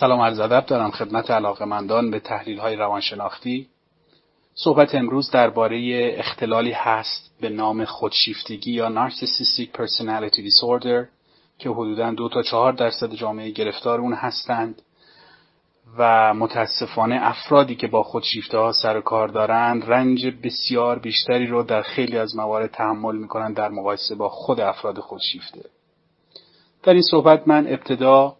سلام عرض ادب دارم خدمت علاقمندان به تحلیل های روانشناختی. صحبت امروز درباره اختلالی هست به نام خودشیفتگی یا Narcissistic Personality Disorder که حدودا دو تا چهار درصد جامعه گرفتار اون هستند و متاسفانه افرادی که با خودشیفته ها سر کار دارند رنج بسیار بیشتری رو در خیلی از موارد تحمل می‌کنند در مقایسه با خود افراد خودشیفته. در این صحبت من ابتدا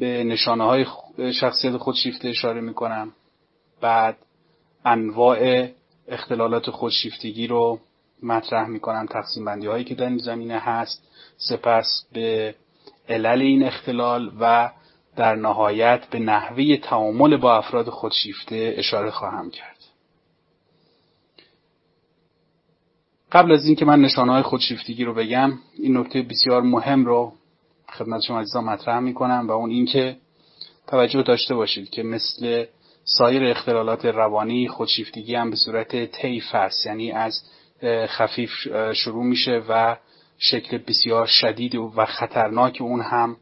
به نشانه های شخصیت خودشیفته اشاره می کنم بعد انواع اختلالات خودشیفتگی رو مطرح می کنم تقسیم بندی هایی که در این زمینه هست. سپس به علل این اختلال و در نهایت به نحوه تعامل با افراد خودشیفته اشاره خواهم کرد. قبل از اینکه من نشانه های خودشیفتگی رو بگم این نکته بسیار مهم رو خدمت شما عزیزان مطرح می‌کنم و اون اینکه توجه داشته باشید که مثل سایر اختلالات روانی خودشیفتگی هم به صورت طیف است. یعنی از خفیف شروع میشه و شکل بسیار شدید و خطرناک اون هم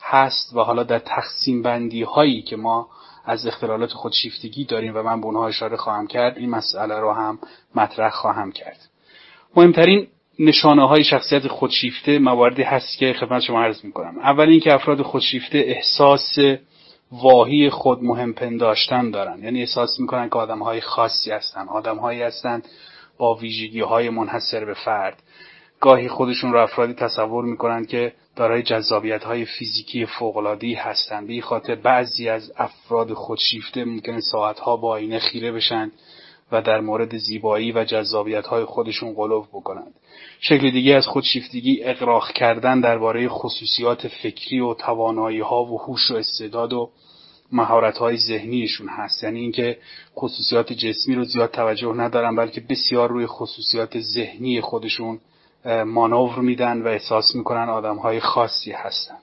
هست و حالا در تقسیم بندی هایی که ما از اختلالات خودشیفتگی داریم و من به اونها اشاره خواهم کرد این مسئله رو هم مطرح خواهم کرد. مهمترین نشانه های شخصیت خودشیفته مواردی هست که خدمت شما عرض می کنم اول اینکه افراد خودشیفته احساس واهی خود مهم پنداشتن دارن. یعنی احساس می‌کنن که آدم های خاصی هستن آدم هایی هستند با ویژگی های منحصر به فرد. گاهی خودشون رو افرادی تصور می‌کنن که دارای جذابیت های فیزیکی فوقلادی هستند به خاطر بعضی از افراد خودشیفته ممکنه ساعت ها با آینه خیره بشن و در مورد زیبایی و جذابیت های خودشون غلوف بکنند. شکل دیگه از خودشیفتگی اقراق کردن درباره خصوصیات فکری و توانایی ها و هوش و استعداد و مهارت های ذهنیشون هست. یعنی اینکه خصوصیات جسمی رو زیاد توجه ندارن بلکه بسیار روی خصوصیات ذهنی خودشون مانور میدن و احساس می‌کنن آدم های خاصی هستند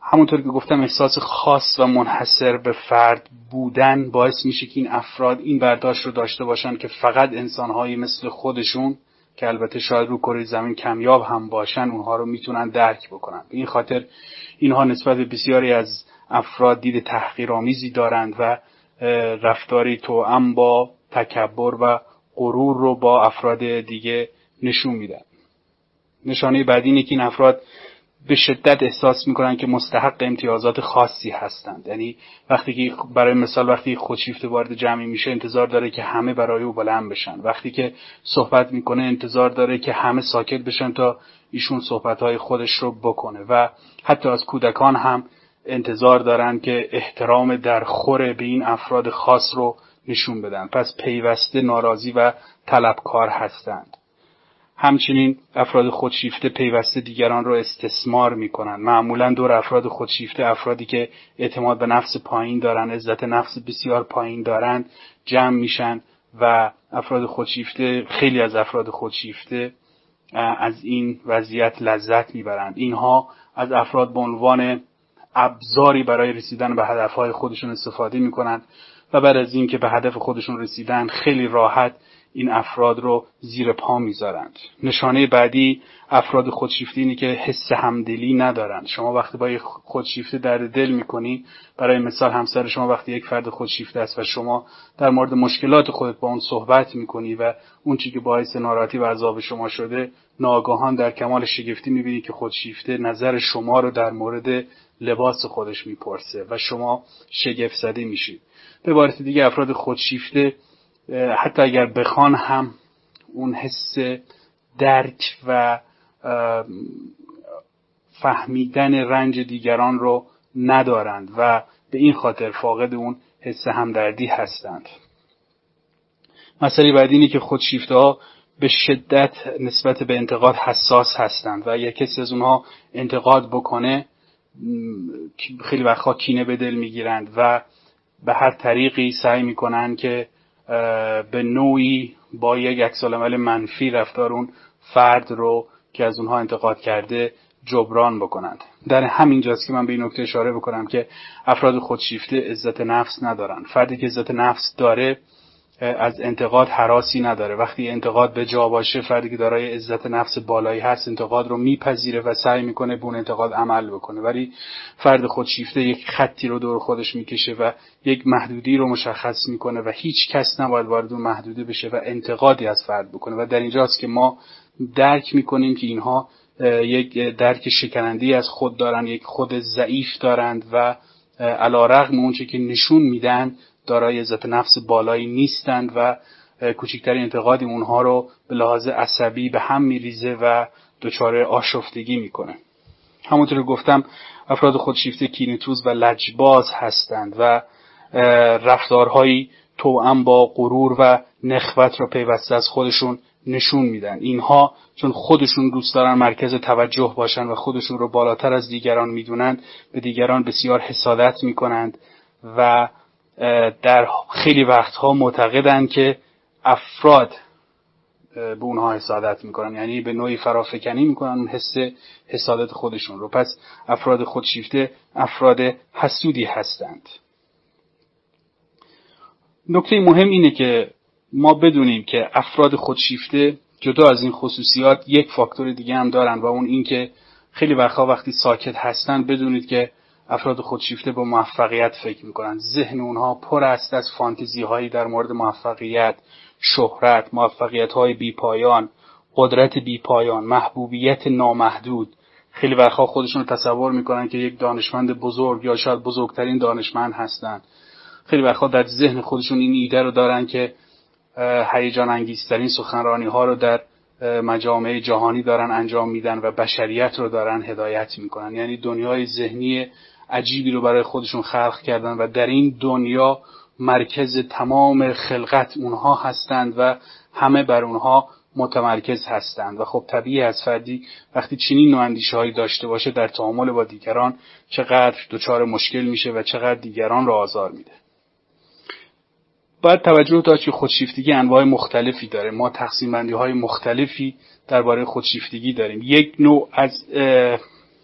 همونطور که گفتم احساس خاص و منحصر به فرد بودن باعث میشه که این افراد این برداشت رو داشته باشن که فقط انسانهایی مثل خودشون که البته شاید رو کره زمین کمیاب هم باشن اونها رو می‌تونن درک بکنن. این خاطر اینها نسبت به بسیاری از افراد دید تحقیرآمیزی دارند و رفتاری تو با تکبر و غرور رو با افراد دیگه نشون میدن. نشانه بعدی اینه که این افراد به شدت احساس می‌کنن که مستحق امتیازات خاصی هستند. یعنی وقتی که برای مثال وقتی خودشیفته وارد جمعی میشه انتظار داره که همه برای او بلند بشن. وقتی که صحبت می‌کنه انتظار داره که همه ساکت بشن تا ایشون صحبتهای خودش رو بکنه. و حتی از کودکان هم انتظار دارن که احترام در خوره به این افراد خاص رو نشون بدن. پس پیوسته ناراضی و طلبکار هستند. همچنین افراد خودشیفته پیوسته دیگران را استثمار می‌کنند معمولا دور افراد خودشیفته افرادی که اعتماد به نفس پایین دارن عزت نفس بسیار پایین دارند جمع میشن و افراد خودشیفته خیلی از افراد خودشیفته از این وضعیت لذت می‌برند. اینها از افراد به عنوان ابزاری برای رسیدن به هدفهای خودشون استفاده می‌کنند و بعد از اینکه به هدف خودشون رسیدن خیلی راحت این افراد رو زیر پا می‌ذارند. نشانه بعدی افراد خودشیفته اینه که حس همدلی ندارند. شما وقتی با یک خودشیفته درد دل می‌کنی برای مثال همسر شما وقتی یک فرد خودشیفته است و شما در مورد مشکلات خودت با اون صحبت می‌کنی و اون چی که باعث ناراحتی و عذاب شما شده ناگاهان در کمال شگفتی می‌بینی که خودشیفته نظر شما رو در مورد لباس خودش می‌پرسه و شما شگفت زده میشید به عبارت دیگه افراد خودشیفته حتی اگر بخوان هم اون حس درک و فهمیدن رنج دیگران رو ندارند و به این خاطر فاقد اون حس همدردی هستند. مسئله بعدی اینه که خودشیفته ها به شدت نسبت به انتقاد حساس هستند و اگر کسی از اونها انتقاد بکنه خیلی وقتها کینه به دل می‌گیرند و به هر طریقی سعی می‌کنن که به نوعی با یک عکسالعمل منفی رفتار اون فرد رو که از اونها انتقاد کرده جبران بکنند. در همین جاست که من به این نکته اشاره بکنم که افراد خودشیفته عزت نفس ندارن. فردی که عزت نفس داره از انتقاد حراسی نداره. وقتی انتقاد به جا باشه فردی که دارای عزت نفس بالایی هست انتقاد رو میپذیره و سعی می‌کنه به اون انتقاد عمل بکنه. ولی فرد خودشیفته یک خطی رو دور خودش می‌کشه و یک محدودی رو مشخص می‌کنه و هیچ کس نباید وارد اون محدوده بشه و انتقادی از فرد بکنه. و در اینجاست که ما درک می‌کنیم که اینها یک درک شکننده از خود دارن یک خود ضعیف دارند و علا رغم اونچه که نشون میدن دارای عزت نفس بالایی نیستند و کوچکترین انتقادی اونها رو به لحاظ عصبی به هم میریزه و دچار آشفتگی می‌کنه. همونطور گفتم افراد خودشیفته کینتوز و لجباز هستند و رفتارهایی توأم با غرور و نخوت را پیوسته از خودشون نشون میدن. اینها چون خودشون دوست دارن مرکز توجه باشن و خودشون رو بالاتر از دیگران می‌دونند به دیگران بسیار حسادت می‌کنند و در خیلی وقتها معتقدند که افراد به اونها حسادت می‌کنن. یعنی به نوعی فرافکنی می‌کنن اون حس حسادت خودشون رو. پس افراد خودشیفته افراد حسودی هستند. نکته مهم اینه که ما بدونیم که افراد خودشیفته جدا از این خصوصیات یک فاکتور دیگه هم دارن و اون اینکه خیلی وقتها وقتی ساکت هستن بدونید که افراد خودشیفته با موفقیت فکر می‌کنن. ذهن اونها پر است از فانتزی هایی در مورد موفقیت شهرت موفقیت های بیپایان قدرت بیپایان محبوبیت نامحدود. خیلی وقتها خودشون رو تصور می‌کنن که یک دانشمند بزرگ یا شاید بزرگترین دانشمند هستند خیلی وقتها در ذهن خودشون این ایده رو دارن که هیجان انگیزترین سخنرانی ها رو در مجامع جهانی دارن انجام میدن و بشریت رو دارن هدایت می‌کنن. یعنی دنیای ذهنی عجیبی رو برای خودشون خلق کردن و در این دنیا مرکز تمام خلقت اونها هستند و همه بر اونها متمرکز هستند. و خب طبیعی از فردی وقتی چنین نوع هایی داشته باشه در تعامل با دیگران چقدر دچار مشکل میشه و چقدر دیگران را آزار میده. باید توجه داشت که خودشیفتگی انواع مختلفی داره. ما تقسیم بندی های مختلفی درباره خودشیفتگی داریم. یک نوع از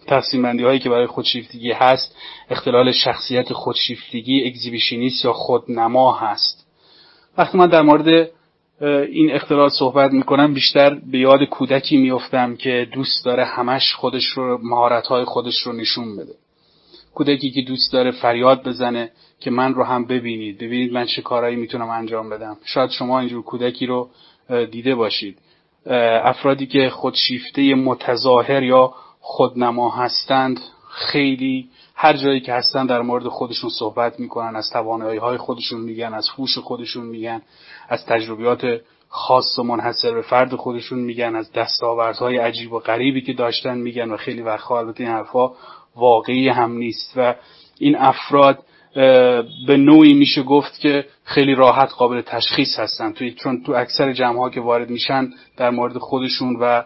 تقسیم بندی هایی که برای خودشیفتگی هست اختلال شخصیت خودشیفتگی اگزیبیشنیست یا خودنما هست. وقتی من در مورد این اختلال صحبت می‌کنم بیشتر به یاد کودکی میفتم که دوست داره همش خودش رو مهارت های خودش رو نشون بده. کودکی که دوست داره فریاد بزنه که من رو هم ببینید. ببینید من چه کارهایی می‌تونم انجام بدم. شاید شما اینجور کودکی رو دیده باشید. افرادی که خودشیفته متظاهر یا خودنما هستند خیلی هر جایی که هستن در مورد خودشون صحبت می‌کنن از توانایی های خودشون میگن از فوش خودشون میگن از تجربیات خاص و منحصر به فرد خودشون میگن از دستاوردهای عجیب و غریبی که داشتن میگن و خیلی وقتها البته این حرفها واقعی هم نیست و این افراد به نوعی میشه گفت که خیلی راحت قابل تشخیص هستن. توی چون تو اکثر جمع ها که وارد میشن در مورد خودشون و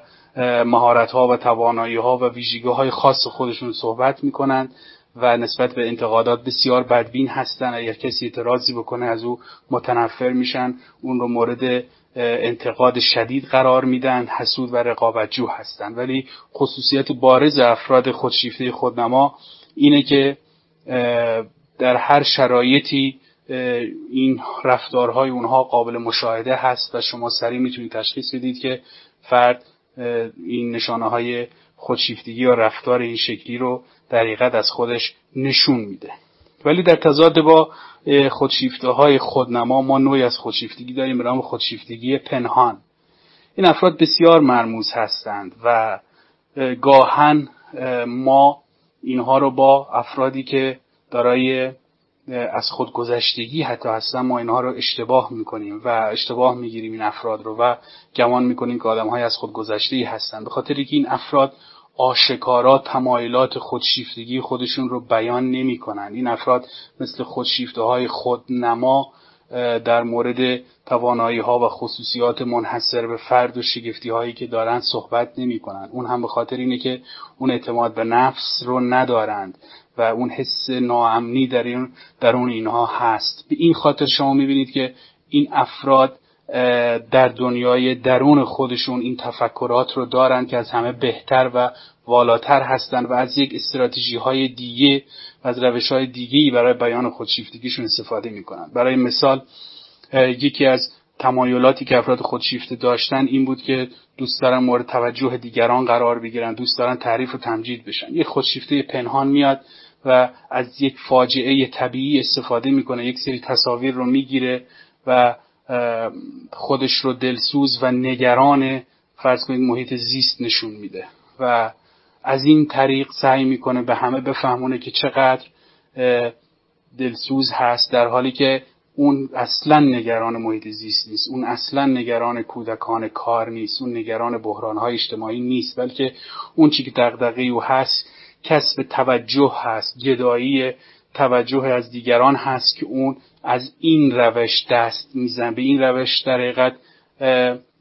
مهارت ها و توانایی ها و ویژگی های خاص خودشون صحبت می‌کنن و نسبت به انتقادات بسیار بدبین هستن. اگر کسی اعتراضی بکنه از او متنفر میشن. اون رو مورد انتقاد شدید قرار میدن. حسود و رقابتجو هستن. ولی خصوصیت بارز افراد خودشیفته خودنما اینه که در هر شرایطی این رفتارهای اونها قابل مشاهده هست و شما سریع می‌تونید تشخیص بدید که فرد این نشانه های خودشیفتگی یا رفتار این شکلی رو در از خودش نشون میده. ولی در تضاد با خودشیفته های خودنما ما نوعی از خودشیفتگی داریم به نام خودشیفتگی پنهان. این افراد بسیار مرموز هستند و گاهن ما اینها رو با افرادی که دارای از خودگذشتگی حتی هستن ما اینها رو اشتباه می‌کنیم و اشتباه می‌گیریم این افراد رو و گمان می‌کنیم که آدم های از خودگذشته هستند به خاطر که این افراد آشکارا تمایلات خودشیفتگی خودشون رو بیان نمی کنند. این افراد مثل خودشیفته های خودنما در مورد توانایی ها و خصوصیات منحصر به فرد و شگفتی هایی که دارند صحبت نمی کنند. اون هم به خاطر اینه که اون اعتماد به نفس رو ندارند و اون حس ناامنی در, این در اون اینها هست. به این خاطر شما می‌بینید که این افراد در دنیای درون خودشون این تفکرات رو دارن که از همه بهتر و والاتر هستند و از یک استراتژی های دیگه و از روش های دیگه برای بیان خودشیفتگیشون استفاده می‌کنن. برای مثال یکی از تمایلاتی که افراد خودشیفته داشتن این بود که دوست دارن مورد توجه دیگران قرار بگیرن دوست دارن تعریف و تمجید بشن. یک خودشیفته پنهان میاد و از یک فاجعه طبیعی استفاده می‌کنه یک سری تصاویر رو می‌گیره و خودش رو دلسوز و نگران فرض کنید محیط زیست نشون میده. و از این طریق سعی می‌کنه به همه بفهمونه که چقدر دلسوز هست در حالی که اون اصلا نگران محیط زیست نیست. اون اصلا نگران کودکان کار نیست. اون نگران بحرانهای اجتماعی نیست. بلکه اون چی که دغدغه او هست کسب توجه هست گدایی توجه از دیگران هست که اون از این روش دست میزن به این روش در حقیقت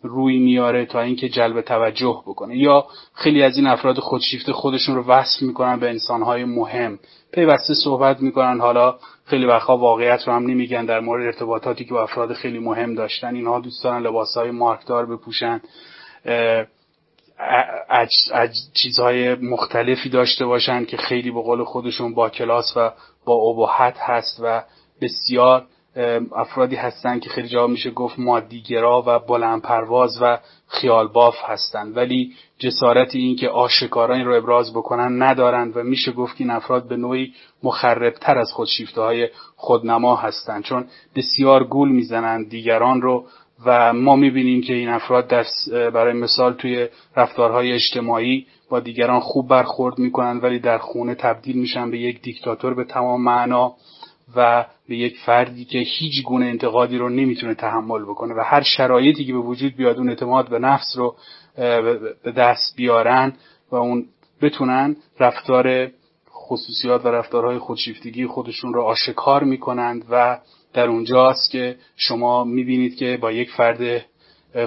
روی میاره تا اینکه جلب توجه بکنه. یا خیلی از این افراد خودشیفته خودشون رو وصل می‌کنن به انسانهای مهم. پیوسته صحبت می‌کنن. حالا خیلی وقتا واقعیت رو هم نمیگن در مورد ارتباطاتی که با افراد خیلی مهم داشتن. اینها دوست دارن لباسهای مارکدار بپوشن. چیزهای مختلفی داشته باشن که خیلی به قول خودشون با کلاس و با ابهت هست و بسیار افرادی هستن که خیلی جا میشه گفت مادیگرا و بلند پرواز و خیال باف هستن. ولی جسارت این که آشکارا این رو ابراز بکنن ندارند و میشه گفت که این افراد به نوعی مخربتر از خودشیفته های خودنما هستند چون بسیار گول می‌زنند دیگران رو و ما می‌بینیم که این افراد در برای مثال توی رفتارهای اجتماعی با دیگران خوب برخورد می‌کنن ولی در خونه تبدیل میشن به یک دیکتاتور به تمام معنا. و به یک فردی که هیچ گونه انتقادی رو نمی‌تونه تحمل بکنه و هر شرایطی که به وجود بیاد اون اعتماد به نفس رو به دست بیارن و اون بتونن رفتار خصوصیات و رفتارهای خودشیفتگی خودشون رو آشکار می‌کنند و در اونجاست که شما می‌بینید که با یک فرد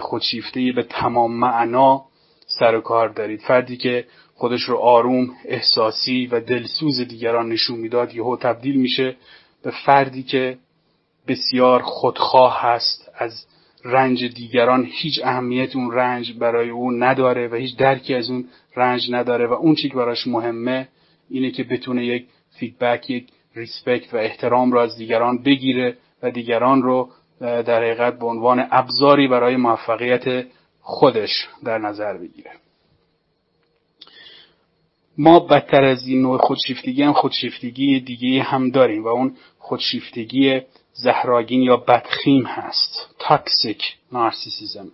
خودشیفته به تمام معنا سر و کار دارید. فردی که خودش رو آروم احساسی و دلسوز دیگران نشون می‌داد یهو تبدیل میشه به فردی که بسیار خودخواه هست از رنج دیگران هیچ اهمیت اون رنج برای او نداره و هیچ درکی از اون رنج نداره و اون چی که براش مهمه اینه که بتونه یک feedback یک respect و احترام رو از دیگران بگیره و دیگران رو در حقیقت به عنوان ابزاری برای موفقیت خودش در نظر بگیره. ما بدتر از این نوع خودشیفتگی هم خودشیفتگی دیگه هم داریم و اون خودشیفتگی زهراگین یا بدخیم هست. تاکسیک نارسیسیزم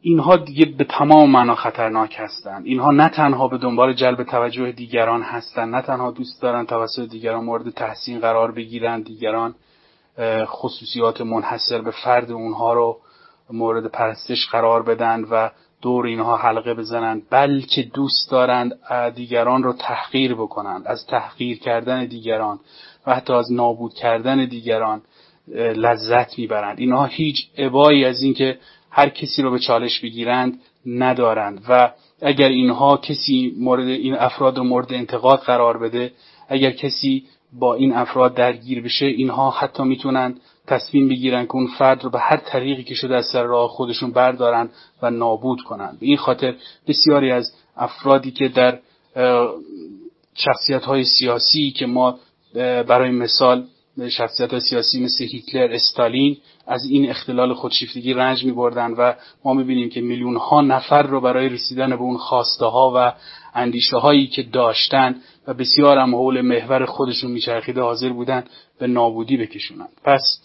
اینها دیگه به تمام معنا خطرناک هستند. اینها نه تنها به دنبال جلب توجه دیگران هستند نه تنها دوست دارن توسط دیگران مورد تحسین قرار بگیرن دیگران خصوصیات منحصر به فرد اونها رو مورد پرستش قرار بدن و دور اینها حلقه بزنند بلکه دوست دارند دیگران رو تحقیر بکنند. از تحقیر کردن دیگران و حتی از نابود کردن دیگران لذت می‌برند. اینها هیچ عبایی از اینکه هر کسی رو به چالش بگیرند ندارند. و اگر اینها کسی مورد این افراد رو مورد انتقاد قرار بده اگر کسی با این افراد درگیر بشه اینها حتی می‌تونن تصمیم بگیرن که اون فرد رو به هر طریقی که شده از سر راه خودشون بردارن و نابود کنن. به این خاطر بسیاری از افرادی که در شخصیت های سیاسی که ما برای مثال شخصیت سیاسی مثل هیتلر استالین از این اختلال خودشیفتگی رنج می بردن و ما می بینیم که میلیون ها نفر رو برای رسیدن به اون خواسته ها و اندیشه هایی که داشتن و بسیار هم حول محور خودشون میچرخیده حاضر بودن به نابودی بکشونن پس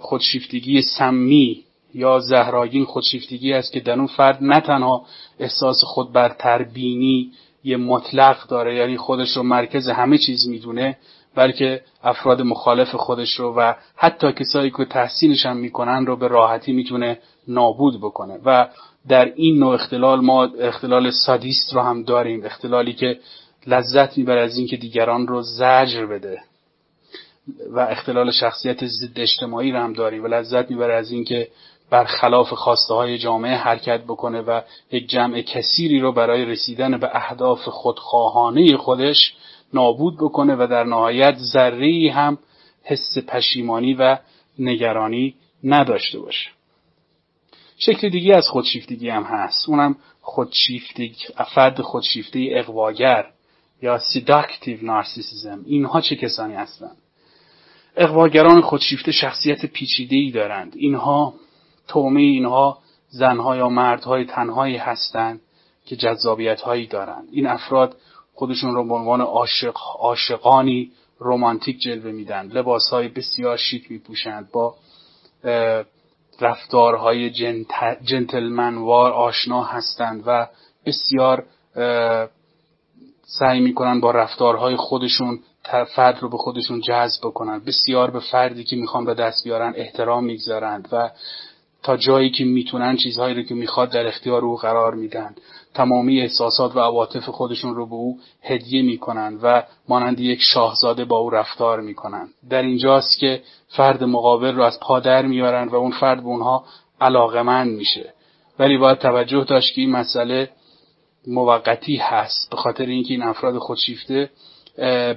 خودشیفتگی سمی یا زهراگین خودشیفتگی است که در اون فرد نه تنها احساس خود بر بینی یه مطلق داره یعنی خودش رو مرکز همه چیز می‌دونه بلکه افراد مخالف خودش رو و حتی کسایی که تحسینش هم می‌کنن رو به راحتی می‌تونه نابود بکنه. و در این نوع اختلال ما اختلال سادیست رو هم داریم. اختلالی که لذت می‌بره از اینکه دیگران رو زجر بده. و اختلال شخصیت ضد اجتماعی رو هم داریم و لذت می‌بره از اینکه برخلاف خواسته های جامعه حرکت بکنه و یک جمع کثیری رو برای رسیدن به اهداف خودخواهانه خودش نابود بکنه و در نهایت ذره هم حس پشیمانی و نگرانی نداشته باشه. شکل دیگه از خودشیفتگی هم هست. اونم خودشیفتگی فرد خودشیفته اقواگر یا سیداکتیو نارسیسیزم اینها چه کسانی هستند؟ اقواگران خودشیفته شخصیت پیچیده ای دارند. اینها تومه اینها زنها یا مردهای تنهایی هستند که جذابیت هایی دارند. این افراد خودشون رو به عنوان عاشق عاشقانی رمانتیک جلوه میدن. لباس های بسیار شیک میپوشند. با رفتارهای جنتلمنوار آشنا هستند و بسیار سعی می‌کنن با رفتارهای خودشون فرد رو به خودشون جذب بکنن. بسیار به فردی که می‌خوان به دست بیارن احترام می‌گذارند و تا جایی که می‌تونن چیزهایی رو که می‌خواد در اختیار او قرار میدن تمامی احساسات و عواطف خودشون رو به او هدیه می‌کنن و مانند یک شاهزاده با او رفتار می‌کنن در اینجاست که فرد مقابل رو از پادر میارن و اون فرد به اونها علاقمند میشه. ولی باید توجه داشت که این مسئله موقتی هست به خاطر اینکه این افراد خودشیفته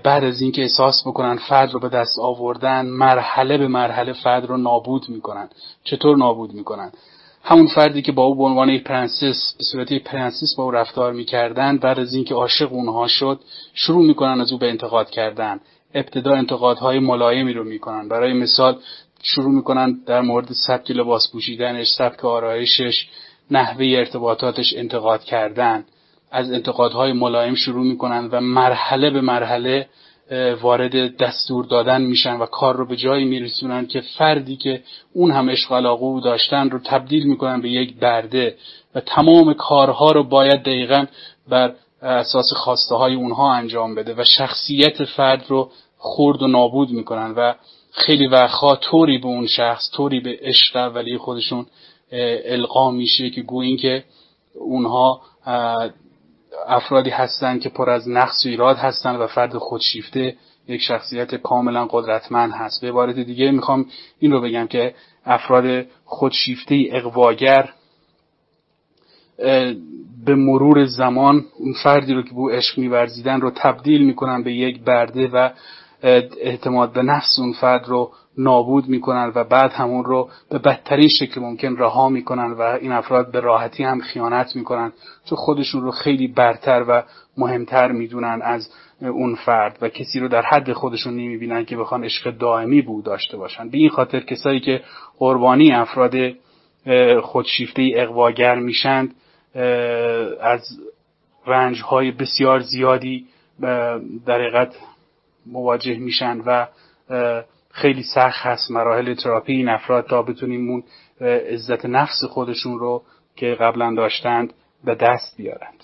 بعد از اینکه احساس بکنن فرد رو به دست آوردن مرحله به مرحله فرد رو نابود می‌کنن. چطور نابود می‌کنن؟ همون فردی که با او به عنوان یک پرنسس به صورت پرنسس با او رفتار می‌کردن بعد از اینکه عاشق اونها شد شروع می‌کنن از او به انتقاد کردن. ابتدا انتقادهای ملایمی رو می‌کنن. برای مثال شروع می‌کنن در مورد سبک لباس پوشیدنش سبک آرایشش نحوه ارتباطاتش انتقاد کردن. از انتقادهای ملایم شروع می‌کنن و مرحله به مرحله وارد دستور دادن میشن و کار رو به جایی میرسونن که فردی که اون هم عشق علاقه داشتن رو تبدیل می‌کنن به یک برده. و تمام کارها رو باید دقیقا بر اساس خواسته های اونها انجام بده و شخصیت فرد رو خورد و نابود می‌کنن و خیلی وقتها طوری به اون شخص طوری به عشق اولیه خودشون القا میشه که گویین که اونها افرادی هستند که پر از نقص و ایراد هستند و فرد خودشیفته یک شخصیت کاملا قدرتمند هست. به عبارت دیگه می‌خوام این رو بگم که افراد خودشیفته اقواگر به مرور زمان اون فردی رو که به عشق میورزیدن رو تبدیل می‌کنن به یک برده و اعتماد به نفس اون فرد رو نابود می‌کنن و بعد همون رو به بدترین شکل ممکن رها می‌کنن و این افراد به راحتی هم خیانت می‌کنن. چون خودشون رو خیلی برتر و مهمتر می‌دونن از اون فرد و کسی رو در حد خودشون نمی‌بینن که بخوان عشق دائمی بود داشته باشن. به این خاطر کسایی که قربانی افراد خودشیفته اقواگر میشند از رنج های بسیار زیادی در حقیقت مواجه میشن و خیلی سخت هست مراحل تراپی این افراد تا بتونیم اون عزت نفس خودشون رو که قبلا داشتند به دست بیارند.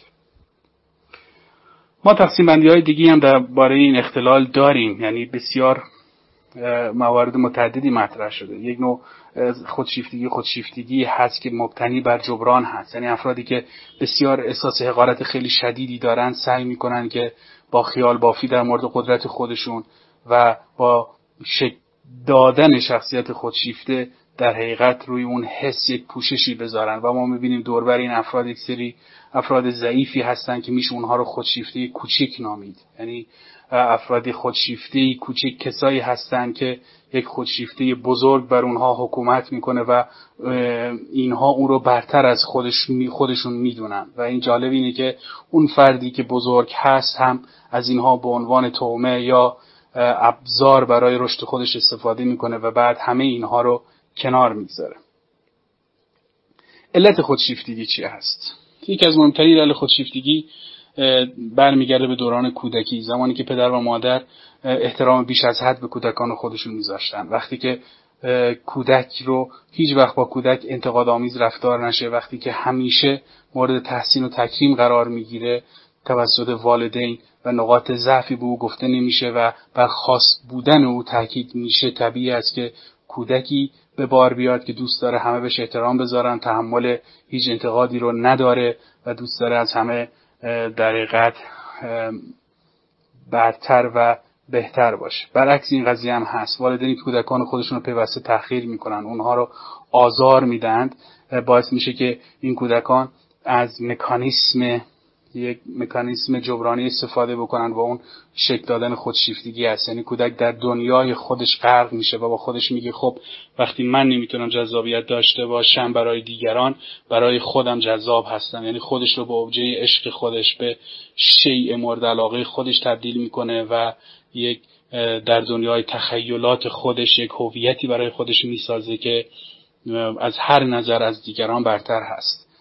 ما تقسیم بندی های دیگی هم درباره این اختلال داریم. یعنی بسیار موارد متعددی مطرح شده. یک نوع خودشیفتگی خودشیفتگی هست که مبتنی بر جبران هست. یعنی افرادی که بسیار احساس حقارت خیلی شدیدی دارن سعی می‌کنن که با خیال بافی در مورد قدرت خودشون و با دادن شخصیت خودشیفته در حقیقت روی اون حس یک پوششی بذارن و ما می‌بینیم دوربر این افراد یک سری افراد ضعیفی هستن که میشه اونها رو خودشیفته کوچیک نامید. یعنی افراد خودشیفته کوچیک کسایی هستند که یک خودشیفته بزرگ بر اونها حکومت می‌کنه و اینها اون رو برتر از خودش خودشون می‌دونن. و این جالب اینه که اون فردی که بزرگ هست هم از اینها به عنوان تومه یا ابزار برای رشد خودش استفاده می‌کنه و بعد همه اینها رو کنار می‌گذاره. علت خودشیفتگی چی هست؟ یکی از مهمترین علت خودشیفتگی برمیگرده به دوران کودکی. زمانی که پدر و مادر احترام بیش از حد به کودکان خودشون میذاشتن. وقتی که کودک رو هیچ وقت با کودک انتقاد آمیز رفتار نشه وقتی که همیشه مورد تحسین و تکریم قرار می‌گیره توسط والدین و نقاط ضعفی به او گفته نمیشه و بر خاص بودن او تاکید میشه. طبیعی است که کودکی به بار بیاد که دوست داره همه بهش احترام بذارن تحمل هیچ انتقادی رو نداره و دوست داره از همه در برتر و بهتر باشه. برعکس این قضیه هم هست. والدینی کودکان خودشون رو پیوسته تحقیر می‌کنن اونها رو آزار میدند باعث میشه که این کودکان از مکانیسم یک مکانیسم جبرانی استفاده بکنن و اون شکل دادن خودشیفتگی است یعنی کودک در دنیای خودش غرق میشه. و با خودش میگه خب وقتی من نمی‌تونم جذابیت داشته باشم برای دیگران برای خودم جذاب هستم. یعنی خودش رو به ابژه عشق خودش به شیء مورد علاقه خودش تبدیل می‌کنه و یک در دنیای تخیلات خودش یک هویتی برای خودش می‌سازه که از هر نظر از دیگران برتر هست.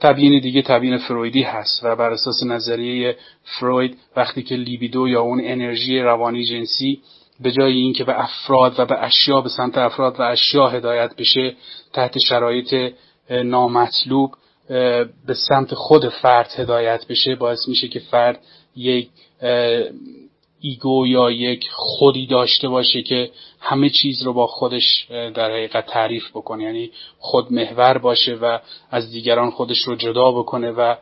تبیین دیگه تبیین فرویدی هست و بر اساس نظریه فروید وقتی که لیبیدو یا اون انرژی روانی جنسی به جای اینکه به افراد و به اشیا به سمت افراد و اشیا هدایت بشه تحت شرایط نامطلوب به سمت خود فرد هدایت بشه باعث میشه که فرد یک ایگو یا یک خودی داشته باشه که همه چیز رو با خودش در حقیقت تعریف بکنه. یعنی خود محور باشه و از دیگران خودش رو جدا بکنه و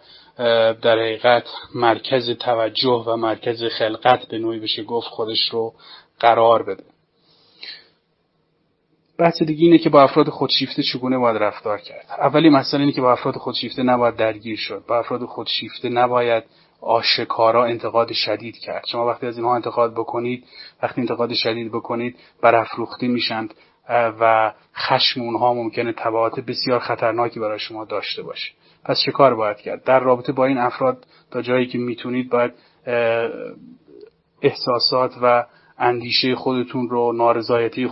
در حقیقت مرکز توجه و مرکز خلقت به نوعی بشه گفت خودش رو قرار بده. بحث دیگه اینه که با افراد خودشیفته چگونه باید رفتار کرد؟ اولی مسئله اینه که با افراد خودشیفته نباید درگیر شد. با افراد خودشیفته نباید آشکارا انتقاد شدید کرد. شما وقتی از اینها انتقاد بکنید وقتی انتقاد شدید بکنید برافروخته میشند و خشم اونها ممکنه تبعات بسیار خطرناکی برای شما داشته باشه. پس چه کار باید کرد؟ در رابطه با این افراد تا جایی که می‌تونید باید احساسات و اندیشه خودتون رو نارضایتی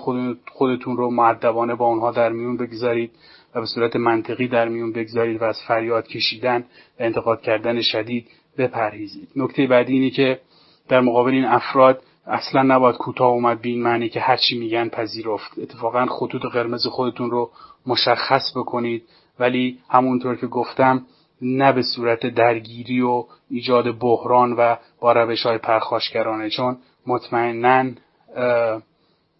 خودتون رو معدبانه با اونها در میون بگذارید. به صورت منطقی در میون بگذارید و از فریاد کشیدن و انتقاد کردن شدید بپرهیزید. نکته بعدی اینه که در مقابل این افراد اصلا نباید کوتاه اومد به این معنی که هرچی میگن پذیرفت. اتفاقا خطوط قرمز خودتون رو مشخص بکنید ولی همونطور که گفتم نه به صورت درگیری و ایجاد بحران و با روش های پرخاشگرانه چون مطمئنا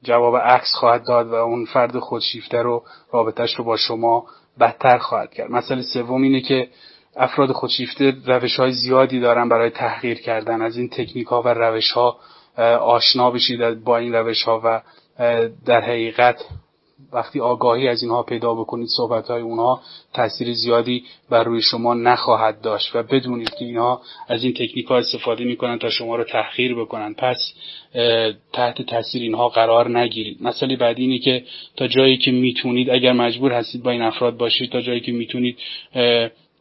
جواب عکس خواهد داد و اون فرد خودشیفته رو رابطش رو با شما بدتر خواهد کرد. مسئله سوم اینه که افراد خودشیفته روش های زیادی دارن برای تحقیر کردن. از این تکنیک ها و روش ها آشنا بشید با این روش ها و در حقیقت وقتی آگاهی از اینها پیدا بکنید صحبت های اونها تاثیر زیادی بر روی شما نخواهد داشت و بدونید که اینها از این تکنیک ها استفاده می‌کنن تا شما رو تحقیر بکنن. پس تحت تاثیر اینها قرار نگیرید. مسئله بعدی اینه که تا جایی که می‌تونید اگر مجبور هستید با این افراد باشید تا جایی که می‌تونید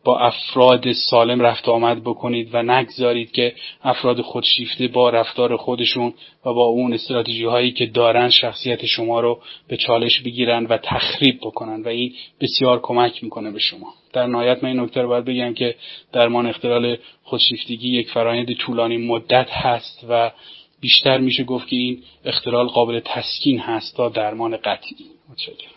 با افراد سالم رفت آمد بکنید و نگذارید که افراد خودشیفته با رفتار خودشون و با اون استراتژی هایی که دارن شخصیت شما رو به چالش بگیرن و تخریب بکنن. و این بسیار کمک می‌کنه به شما. در نهایت من این نکته رو باید بگم که درمان اختلال خودشیفتگی یک فرایند طولانی مدت هست و بیشتر میشه گفت که این اختلال قابل تسکین هست تا درمان قطعی. متشکرم.